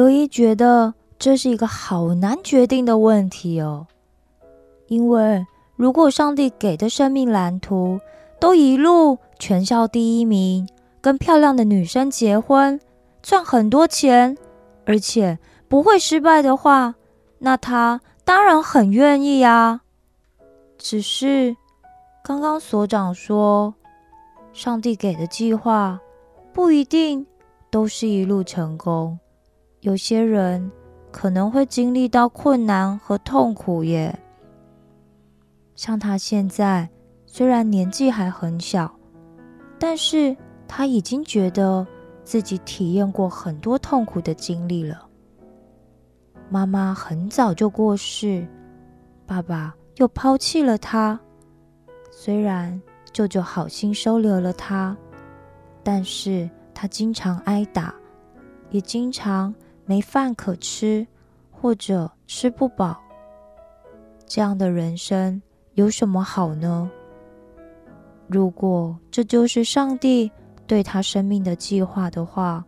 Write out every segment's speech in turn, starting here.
罗伊觉得这是一个好难决定的问题哦，因为如果上帝给的生命蓝图都一路全校第一名，跟漂亮的女生结婚，赚很多钱，而且不会失败的话，那他当然很愿意啊。只是刚刚所长说，上帝给的计划不一定都是一路成功。有些人可能会经历到困难和痛苦耶。像他现在虽然年纪还很小，但是他已经觉得自己体验过很多痛苦的经历了。妈妈很早就过世，爸爸又抛弃了他。虽然舅舅好心收留了他，但是他经常挨打，也经常。没饭可吃，或者吃不饱，这样的人生有什么好呢？如果这就是上帝对他生命的计划的话，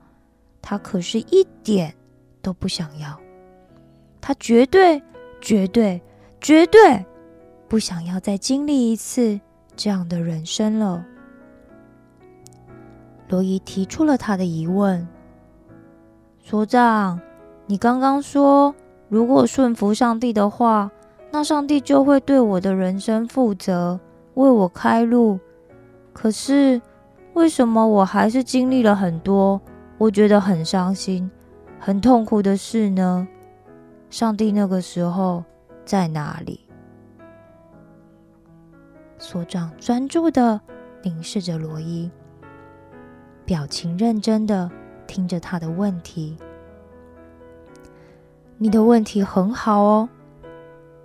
他可是一点都不想要。他绝对、绝对、绝对不想要再经历一次这样的人生了。罗伊提出了他的疑问。所长，你刚刚说，如果顺服上帝的话，那上帝就会对我的人生负责，为我开路。可是，为什么我还是经历了很多我觉得很伤心、很痛苦的事呢？上帝那个时候在哪里？所长专注的凝视着罗伊，表情认真的。听着他的问题，你的问题很好哦。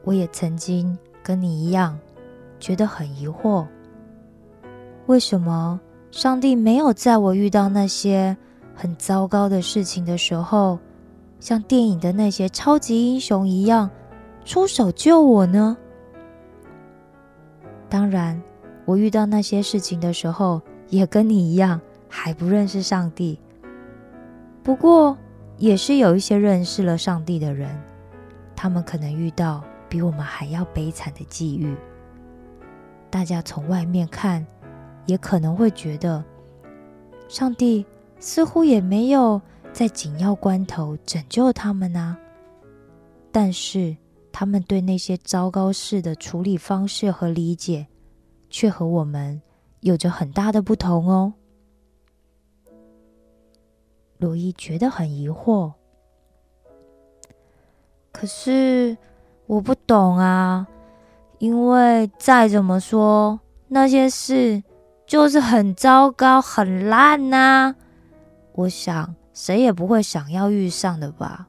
我也曾经跟你一样，觉得很疑惑，为什么上帝没有在我遇到那些很糟糕的事情的时候，像电影的那些超级英雄一样出手救我呢？当然，我遇到那些事情的时候，也跟你一样，还不认识上帝。不过，也是有一些认识了上帝的人，他们可能遇到比我们还要悲惨的际遇。大家从外面看，也可能会觉得，上帝似乎也没有在紧要关头拯救他们啊。但是，他们对那些糟糕事的处理方式和理解，却和我们有着很大的不同哦。罗伊觉得很疑惑，可是我不懂啊，因为再怎么说，那些事就是很糟糕、很烂呐。我想，谁也不会想要遇上的吧？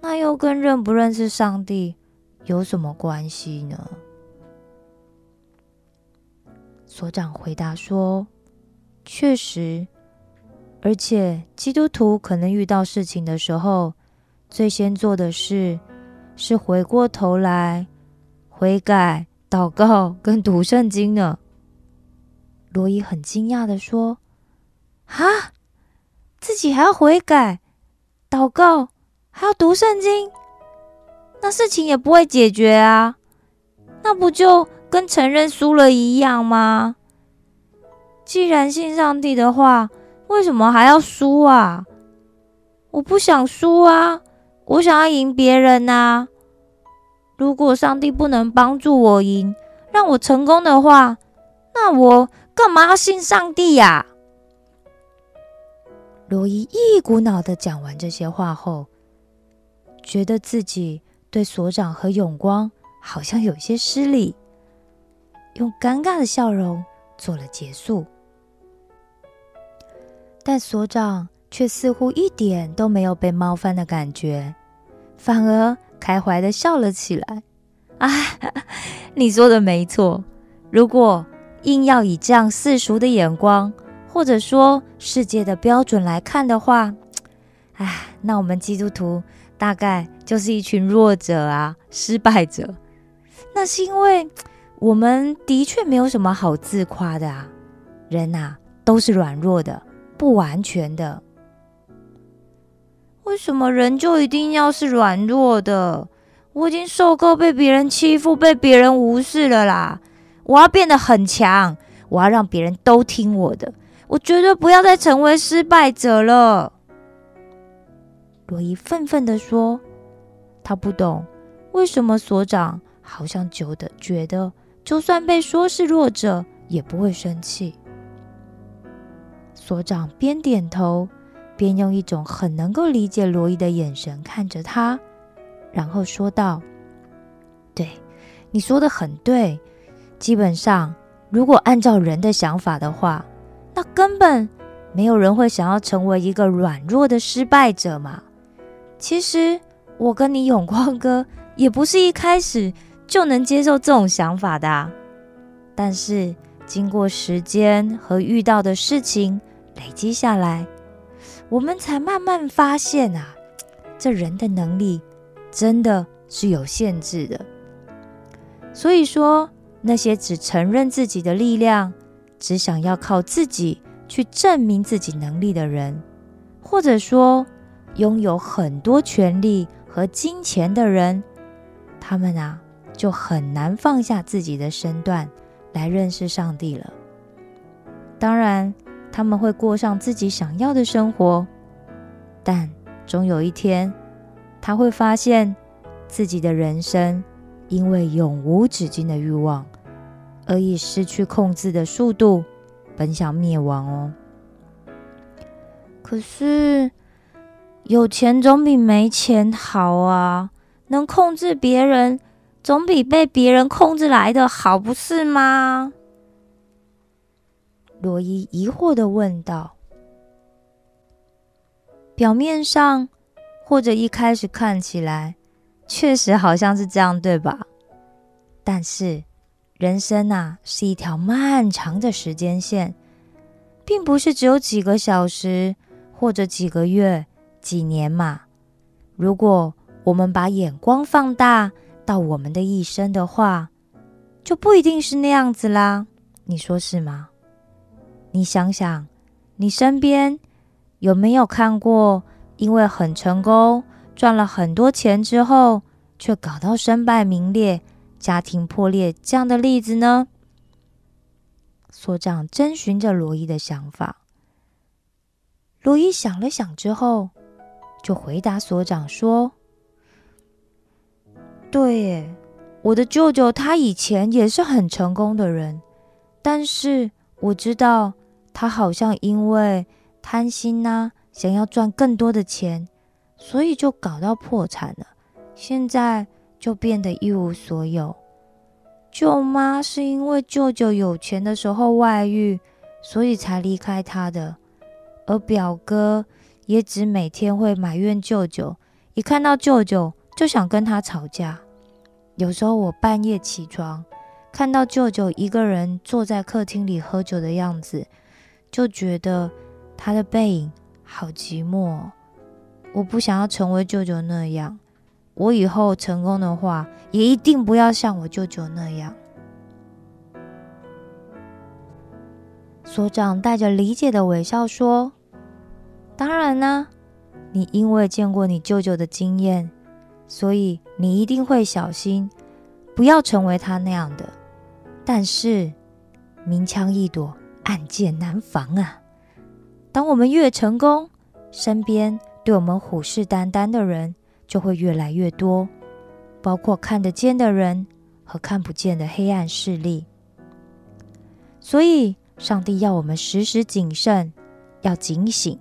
那又跟认不认识上帝有什么关系呢？所长回答说：“确实。”而且，基督徒可能遇到事情的时候，最先做的事是回过头来悔改、祷告跟读圣经呢。罗伊很惊讶的说：“啊，自己还要悔改、祷告，还要读圣经，那事情也不会解决啊？那不就跟承认输了一样吗？既然信上帝的话。”为什么还要输啊？我不想输啊！我想要赢别人呐！如果上帝不能帮助我赢，让我成功的话，那我干嘛要信上帝呀？罗伊一股脑的讲完这些话后，觉得自己对所长和永光好像有些失礼，用尴尬的笑容做了结束。但所长却似乎一点都没有被冒犯的感觉，反而开怀的笑了起来。啊，你说的没错。如果硬要以这样世俗的眼光，或者说世界的标准来看的话，哎，那我们基督徒大概就是一群弱者啊，失败者。那是因为我们的确没有什么好自夸的啊，人呐都是软弱的。不完全的，为什么人就一定要是软弱的？我已经受够被别人欺负、被别人无视了啦！我要变得很强，我要让别人都听我的，我绝对不要再成为失败者了。”罗伊愤愤地说：“他不懂为什么所长好像觉得觉得，就算被说是弱者，也不会生气。”所长边点头，边用一种很能够理解罗伊的眼神看着他，然后说道：“对，你说的很对。基本上，如果按照人的想法的话，那根本没有人会想要成为一个软弱的失败者嘛。”其实我跟你永光哥也不是一开始就能接受这种想法的，但是经过时间和遇到的事情累积下来，我们才慢慢发现啊，这人的能力真的是有限制的。所以说，那些只承认自己的力量，只想要靠自己去证明自己能力的人，或者说。拥有很多权力和金钱的人，他们啊就很难放下自己的身段来认识上帝了。当然，他们会过上自己想要的生活，但终有一天，他会发现自己的人生因为永无止境的欲望而以失去控制的速度奔向灭亡哦。可是。有钱总比没钱好啊！能控制别人，总比被别人控制来的好，不是吗？罗伊疑惑的问道。表面上，或者一开始看起来，确实好像是这样，对吧？但是，人生啊，是一条漫长的时间线，并不是只有几个小时或者几个月。几年嘛，如果我们把眼光放大到我们的一生的话，就不一定是那样子啦。你说是吗？你想想，你身边有没有看过因为很成功、赚了很多钱之后，却搞到身败名裂、家庭破裂这样的例子呢？所长征询着罗伊的想法。罗伊想了想之后。就回答所长说：“对，我的舅舅他以前也是很成功的人，但是我知道他好像因为贪心呐，想要赚更多的钱，所以就搞到破产了。现在就变得一无所有。舅妈是因为舅舅有钱的时候外遇，所以才离开他的，而表哥。”也只每天会埋怨舅舅，一看到舅舅就想跟他吵架。有时候我半夜起床，看到舅舅一个人坐在客厅里喝酒的样子，就觉得他的背影好寂寞。我不想要成为舅舅那样。我以后成功的话，也一定不要像我舅舅那样。所长带着理解的微笑说。当然啦，你因为见过你舅舅的经验，所以你一定会小心，不要成为他那样的。但是，明枪易躲，暗箭难防啊！当我们越成功，身边对我们虎视眈眈的人就会越来越多，包括看得见的人和看不见的黑暗势力。所以，上帝要我们时时谨慎，要警醒。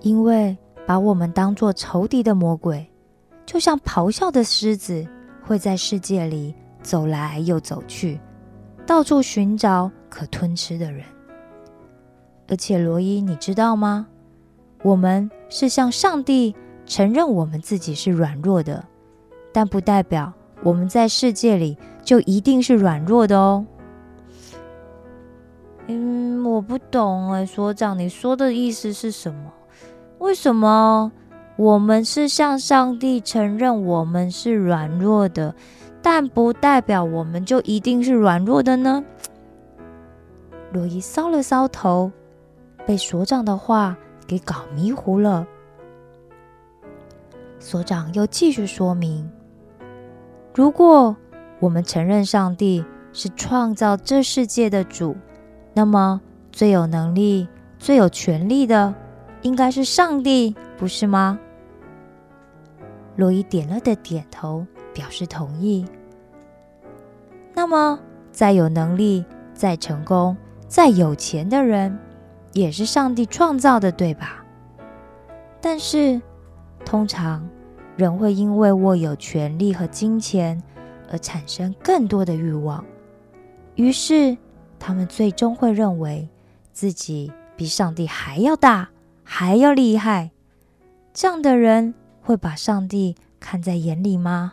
因为把我们当作仇敌的魔鬼，就像咆哮的狮子，会在世界里走来又走去，到处寻找可吞吃的人。而且，罗伊，你知道吗？我们是向上帝承认我们自己是软弱的，但不代表我们在世界里就一定是软弱的哦。嗯，我不懂哎，所长，你说的意思是什么？为什么我们是向上帝承认我们是软弱的，但不代表我们就一定是软弱的呢？罗伊搔了搔头，被所长的话给搞迷糊了。所长又继续说明：如果我们承认上帝是创造这世界的主，那么最有能力、最有权力的应该是上帝，不是吗？罗伊点了的点头，表示同意。那么，再有能力、再成功、再有钱的人，也是上帝创造的，对吧？但是，通常人会因为握有权力和金钱而产生更多的欲望，于是他们最终会认为自己比上帝还要大，还要厉害。这样的人。会把上帝看在眼里吗？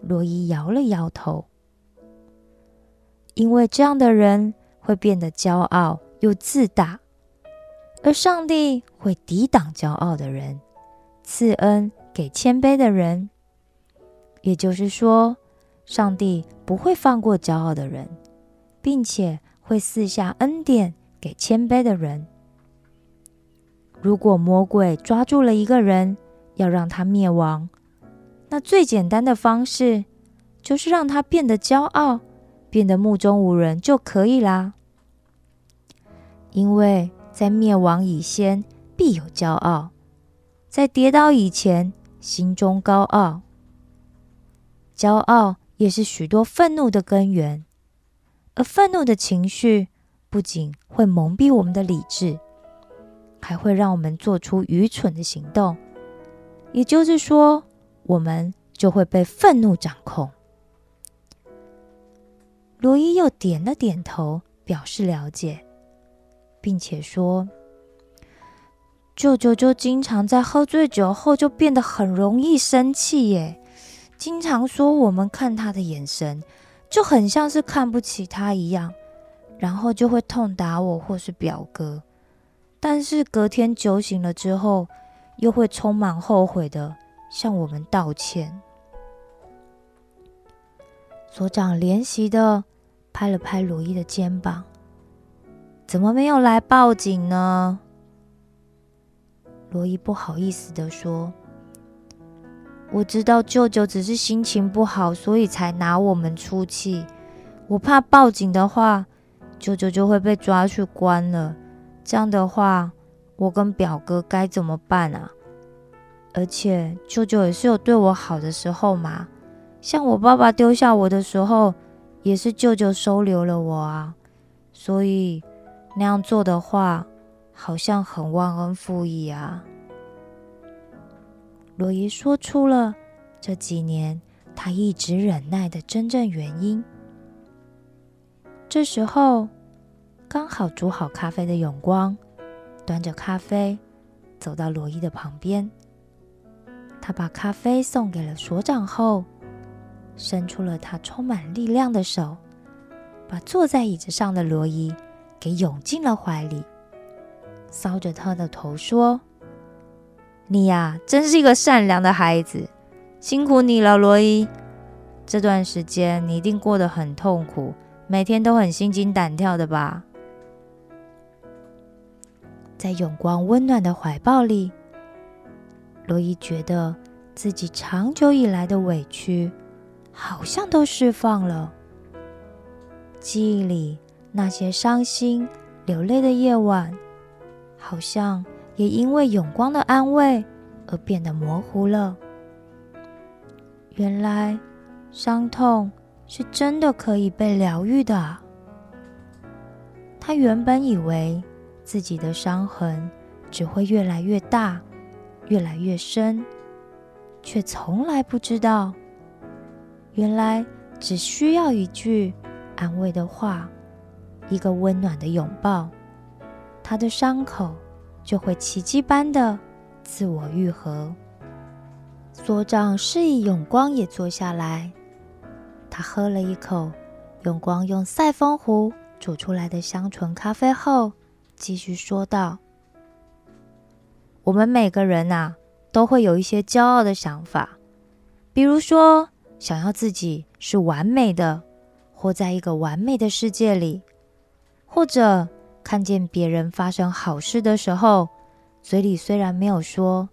罗伊摇了摇头，因为这样的人会变得骄傲又自大，而上帝会抵挡骄傲的人，赐恩给谦卑的人。也就是说，上帝不会放过骄傲的人，并且会赐下恩典给谦卑的人。如果魔鬼抓住了一个人，要让他灭亡，那最简单的方式就是让他变得骄傲，变得目中无人就可以啦。因为在灭亡以先必有骄傲，在跌倒以前心中高傲，骄傲也是许多愤怒的根源。而愤怒的情绪不仅会蒙蔽我们的理智，还会让我们做出愚蠢的行动。也就是说，我们就会被愤怒掌控。罗伊又点了点头，表示了解，并且说：“舅舅就经常在喝醉酒后就变得很容易生气，耶，经常说我们看他的眼神就很像是看不起他一样，然后就会痛打我或是表哥。但是隔天酒醒了之后。”又会充满后悔的向我们道歉。所长怜惜的拍了拍罗伊的肩膀：“怎么没有来报警呢？”罗伊不好意思的说：“我知道舅舅只是心情不好，所以才拿我们出气。我怕报警的话，舅舅就会被抓去关了。这样的话……”我跟表哥该怎么办啊？而且舅舅也是有对我好的时候嘛，像我爸爸丢下我的时候，也是舅舅收留了我啊。所以那样做的话，好像很忘恩负义啊。罗伊说出了这几年他一直忍耐的真正原因。这时候，刚好煮好咖啡的永光。端着咖啡走到罗伊的旁边，他把咖啡送给了所长后，伸出了他充满力量的手，把坐在椅子上的罗伊给拥进了怀里，搔着他的头说：“你呀，真是一个善良的孩子，辛苦你了，罗伊。这段时间你一定过得很痛苦，每天都很心惊胆跳的吧？”在永光温暖的怀抱里，罗伊觉得自己长久以来的委屈好像都释放了。记忆里那些伤心流泪的夜晚，好像也因为永光的安慰而变得模糊了。原来伤痛是真的可以被疗愈的。他原本以为。自己的伤痕只会越来越大，越来越深，却从来不知道，原来只需要一句安慰的话，一个温暖的拥抱，他的伤口就会奇迹般的自我愈合。所长示意永光也坐下来，他喝了一口永光用赛风壶煮出来的香醇咖啡后。继续说道：“我们每个人呐，都会有一些骄傲的想法，比如说想要自己是完美的，活在一个完美的世界里；或者看见别人发生好事的时候，嘴里虽然没有说，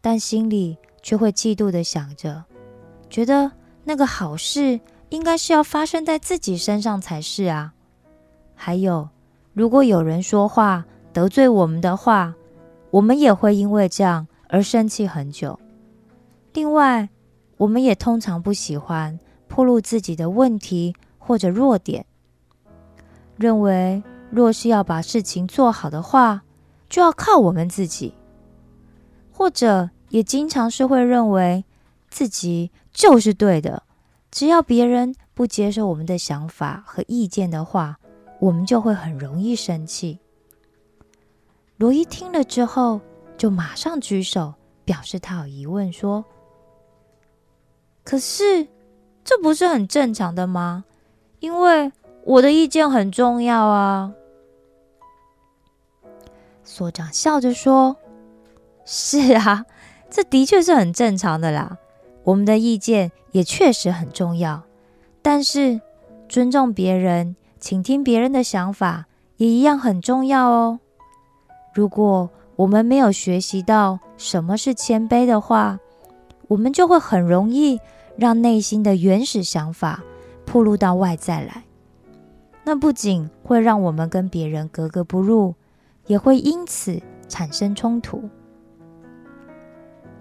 但心里却会嫉妒的想着，觉得那个好事应该是要发生在自己身上才是啊。还有，如果有人说话得罪我们的话，我们也会因为这样而生气很久。另外，我们也通常不喜欢暴露自己的问题或者弱点，认为若是要把事情做好的话，就要靠我们自己。或者也经常是会认为自己就是对的，只要别人不接受我们的想法和意见的话，我们就会很容易生气。罗伊听了之后，就马上举手表示他有疑问，说：“可是这不是很正常的吗？因为我的意见很重要啊。”所长笑着说。是啊，这的确是很正常的啦。我们的意见也确实很重要，但是尊重别人、倾听别人的想法也一样很重要哦。如果我们没有学习到什么是谦卑的话，我们就会很容易让内心的原始想法暴露到外在来。那不仅会让我们跟别人格格不入，也会因此产生冲突。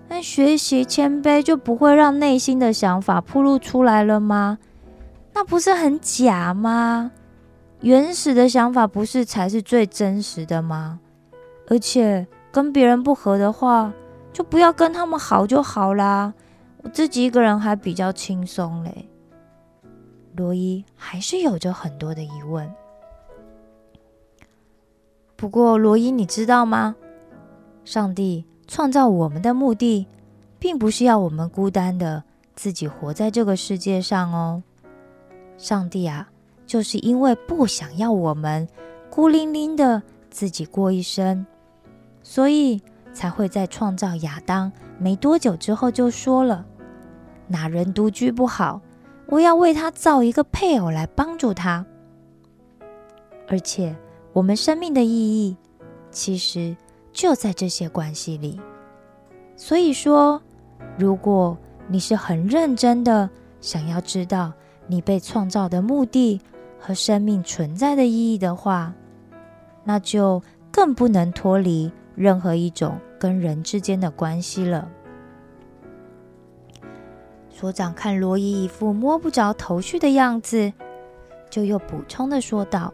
那学习谦卑就不会让内心的想法暴露出来了吗？那不是很假吗？原始的想法不是才是最真实的吗？而且跟别人不合的话，就不要跟他们好就好啦。我自己一个人还比较轻松嘞。罗伊还是有着很多的疑问。不过，罗伊，你知道吗？上帝。创造我们的目的，并不是要我们孤单的自己活在这个世界上哦。上帝啊，就是因为不想要我们孤零零的自己过一生，所以才会在创造亚当没多久之后就说了：“哪人独居不好，我要为他造一个配偶来帮助他。”而且，我们生命的意义，其实。就在这些关系里，所以说，如果你是很认真的想要知道你被创造的目的和生命存在的意义的话，那就更不能脱离任何一种跟人之间的关系了。所长看罗伊一副摸不着头绪的样子，就又补充的说道。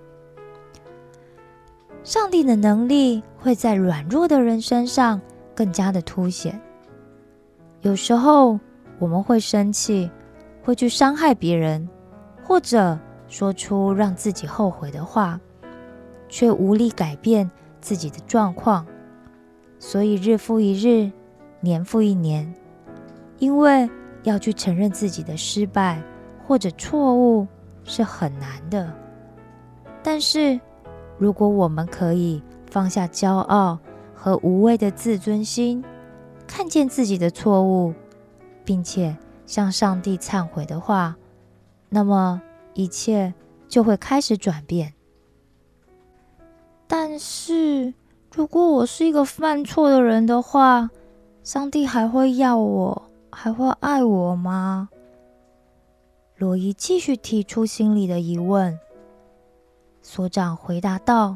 上帝的能力会在软弱的人身上更加的凸显。有时候我们会生气，会去伤害别人，或者说出让自己后悔的话，却无力改变自己的状况。所以日复一日，年复一年，因为要去承认自己的失败或者错误是很难的。但是。如果我们可以放下骄傲和无谓的自尊心，看见自己的错误，并且向上帝忏悔的话，那么一切就会开始转变。但是，如果我是一个犯错的人的话，上帝还会要我，还会爱我吗？罗伊继续提出心里的疑问。所长回答道：“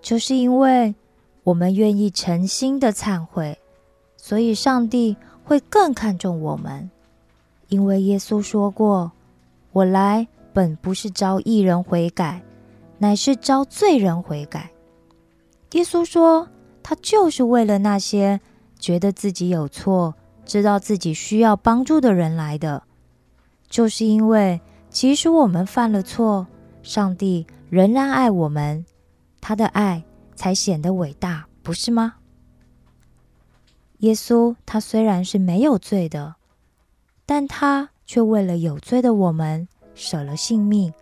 就是因为我们愿意诚心的忏悔，所以上帝会更看重我们。因为耶稣说过：‘我来本不是招义人悔改，乃是招罪人悔改。’耶稣说，他就是为了那些觉得自己有错、知道自己需要帮助的人来的。就是因为其实我们犯了错。”上帝仍然爱我们，他的爱才显得伟大，不是吗？耶稣他虽然是没有罪的，但他却为了有罪的我们舍了性命。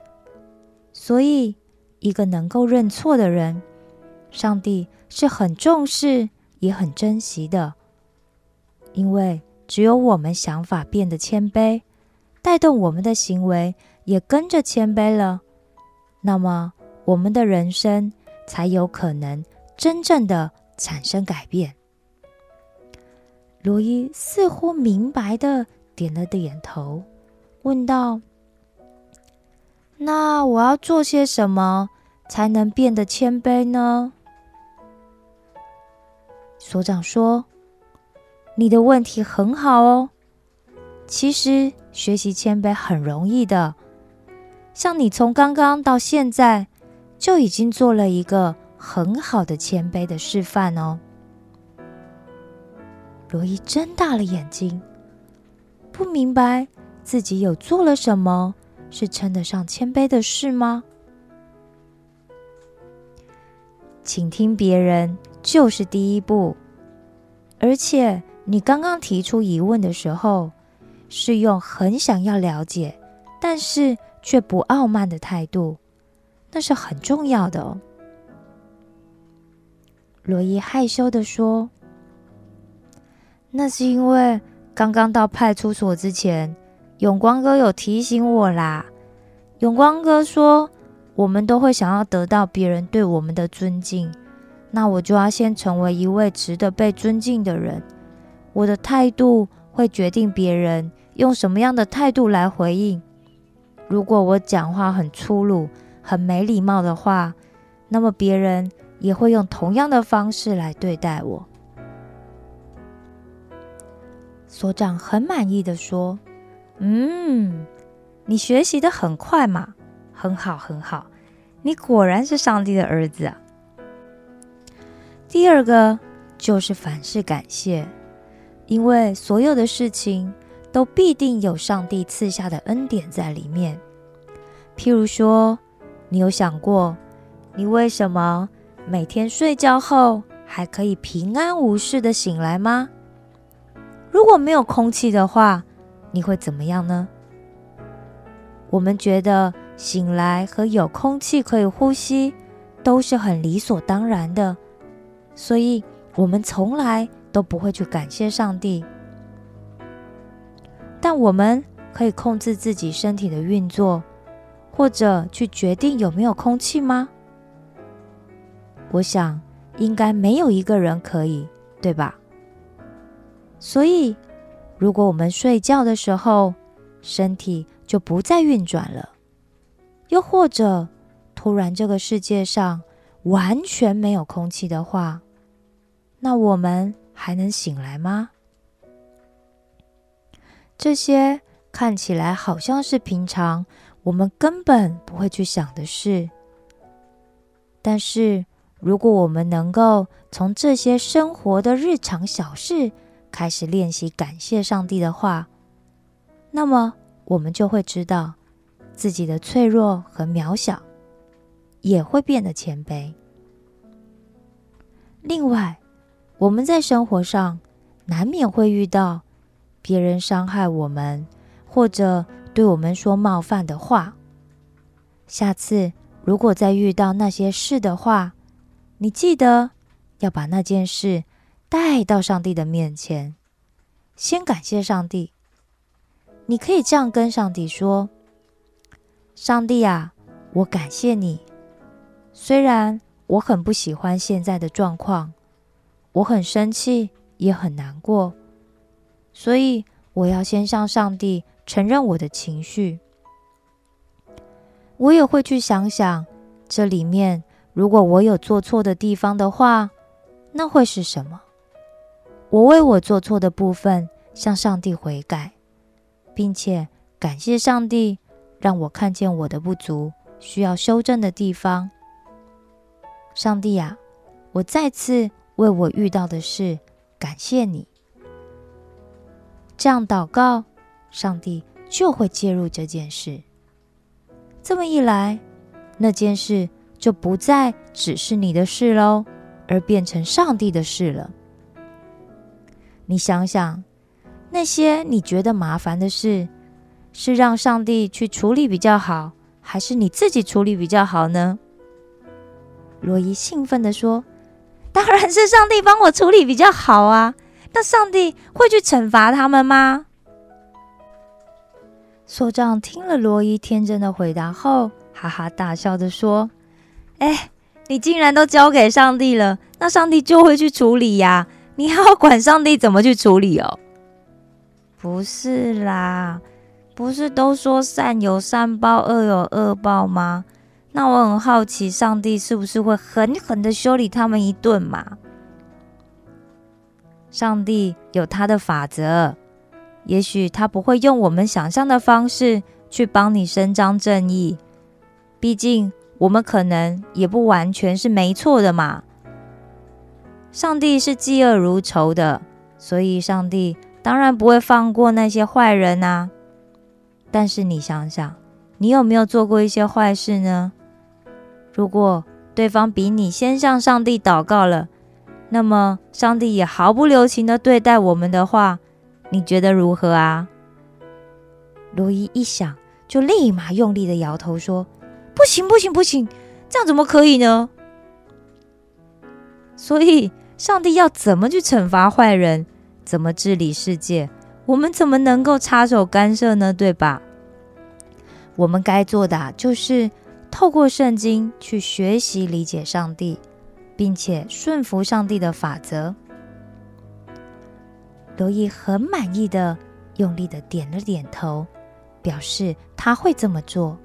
所以，一个能够认错的人，上帝是很重视也很珍惜的。因为只有我们想法变得谦卑，带动我们的行为也跟着谦卑了。那么，我们的人生才有可能真正的产生改变。罗伊似乎明白的点了点头，问道：“那我要做些什么才能变得谦卑呢？”所长说：“你的问题很好哦。其实学习谦卑很容易的，像你从刚刚到现在就已经做了一个很好的谦卑的示范哦。”罗伊睁大了眼睛，不明白自己有做了什么是称得上谦卑的事吗？请听别人就是第一步，而且你刚刚提出疑问的时候，是用很想要了解，但是却不傲慢的态度，那是很重要的。罗伊害羞的说。那是因为刚刚到派出所之前，永光哥有提醒我啦。永光哥说，我们都会想要得到别人对我们的尊敬，那我就要先成为一位值得被尊敬的人。我的态度会决定别人用什么样的态度来回应。如果我讲话很粗鲁、很没礼貌的话，那么别人也会用同样的方式来对待我。所长很满意的说：“嗯，你学习的很快嘛，很好，很好，你果然是上帝的儿子啊。”第二个就是凡事感谢，因为所有的事情都必定有上帝赐下的恩典在里面。譬如说，你有想过，你为什么每天睡觉后还可以平安无事的醒来吗？如果没有空气的话，你会怎么样呢？我们觉得醒来和有空气可以呼吸都是很理所当然的，所以我们从来都不会去感谢上帝。但我们可以控制自己身体的运作，或者去决定有没有空气吗？我想应该没有一个人可以，对吧？所以，如果我们睡觉的时候身体就不再运转了，又或者突然这个世界上完全没有空气的话，那我们还能醒来吗？这些看起来好像是平常我们根本不会去想的事，但是如果我们能够从这些生活的日常小事，开始练习感谢上帝的话，那么我们就会知道自己的脆弱和渺小，也会变得谦卑。另外，我们在生活上难免会遇到别人伤害我们，或者对我们说冒犯的话。下次如果再遇到那些事的话，你记得要把那件事。带到上帝的面前，先感谢上帝。你可以这样跟上帝说：“上帝啊，我感谢你。虽然我很不喜欢现在的状况，我很生气，也很难过，所以我要先向上帝承认我的情绪。我也会去想想，这里面如果我有做错的地方的话，那会是什么？”我为我做错的部分向上帝悔改，并且感谢上帝让我看见我的不足，需要修正的地方。上帝呀，我再次为我遇到的事感谢你。这样祷告，上帝就会介入这件事。这么一来，那件事就不再只是你的事喽，而变成上帝的事了。你想想，那些你觉得麻烦的事，是让上帝去处理比较好，还是你自己处理比较好呢？罗伊兴奋地说：“当然是上帝帮我处理比较好啊！那上帝会去惩罚他们吗？”所长听了罗伊天真的回答后，哈哈大笑的说：“哎，你竟然都交给上帝了，那上帝就会去处理呀！”你还要管上帝怎么去处理哦？不是啦，不是都说善有善报，恶有恶报吗？那我很好奇，上帝是不是会狠狠的修理他们一顿嘛？上帝有他的法则，也许他不会用我们想象的方式去帮你伸张正义。毕竟我们可能也不完全是没错的嘛。上帝是嫉恶如仇的，所以上帝当然不会放过那些坏人啊。但是你想想，你有没有做过一些坏事呢？如果对方比你先向上帝祷告了，那么上帝也毫不留情的对待我们的话，你觉得如何啊？罗伊一想，就立马用力的摇头说：“不行，不行，不行，这样怎么可以呢？”所以，上帝要怎么去惩罚坏人，怎么治理世界，我们怎么能够插手干涉呢？对吧？我们该做的就是。透过圣经去学习理解上帝，并且顺服上帝的法则。罗伊很满意的用力的点了点头，表示他会这么做。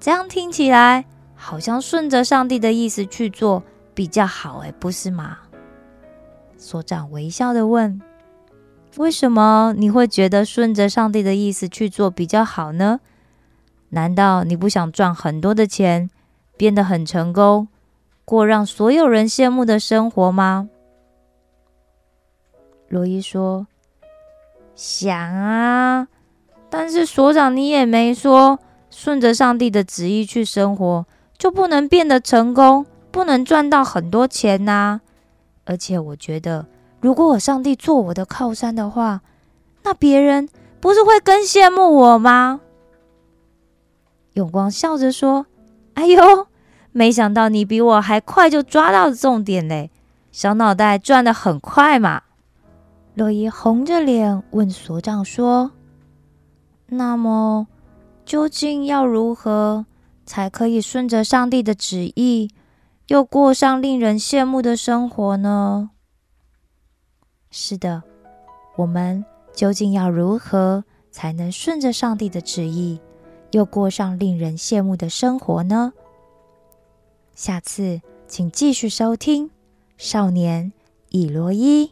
这样听起来好像顺着上帝的意思去做比较好，哎，不是吗？所长微笑的问：“为什么你会觉得顺着上帝的意思去做比较好呢？”难道你不想赚很多的钱，变得很成功，过让所有人羡慕的生活吗？罗伊说：“想啊，但是所长你也没说，顺着上帝的旨意去生活就不能变得成功，不能赚到很多钱呐。而且我觉得，如果我上帝做我的靠山的话，那别人不是会更羡慕我吗？”永光笑着说：“哎呦，没想到你比我还快就抓到重点嘞！小脑袋转的很快嘛。”洛伊红着脸问所长说：“那么，究竟要如何才可以顺着上帝的旨意，又过上令人羡慕的生活呢？”是的，我们究竟要如何才能顺着上帝的旨意？又过上令人羡慕的生活呢？下次请继续收听《少年伊罗伊》。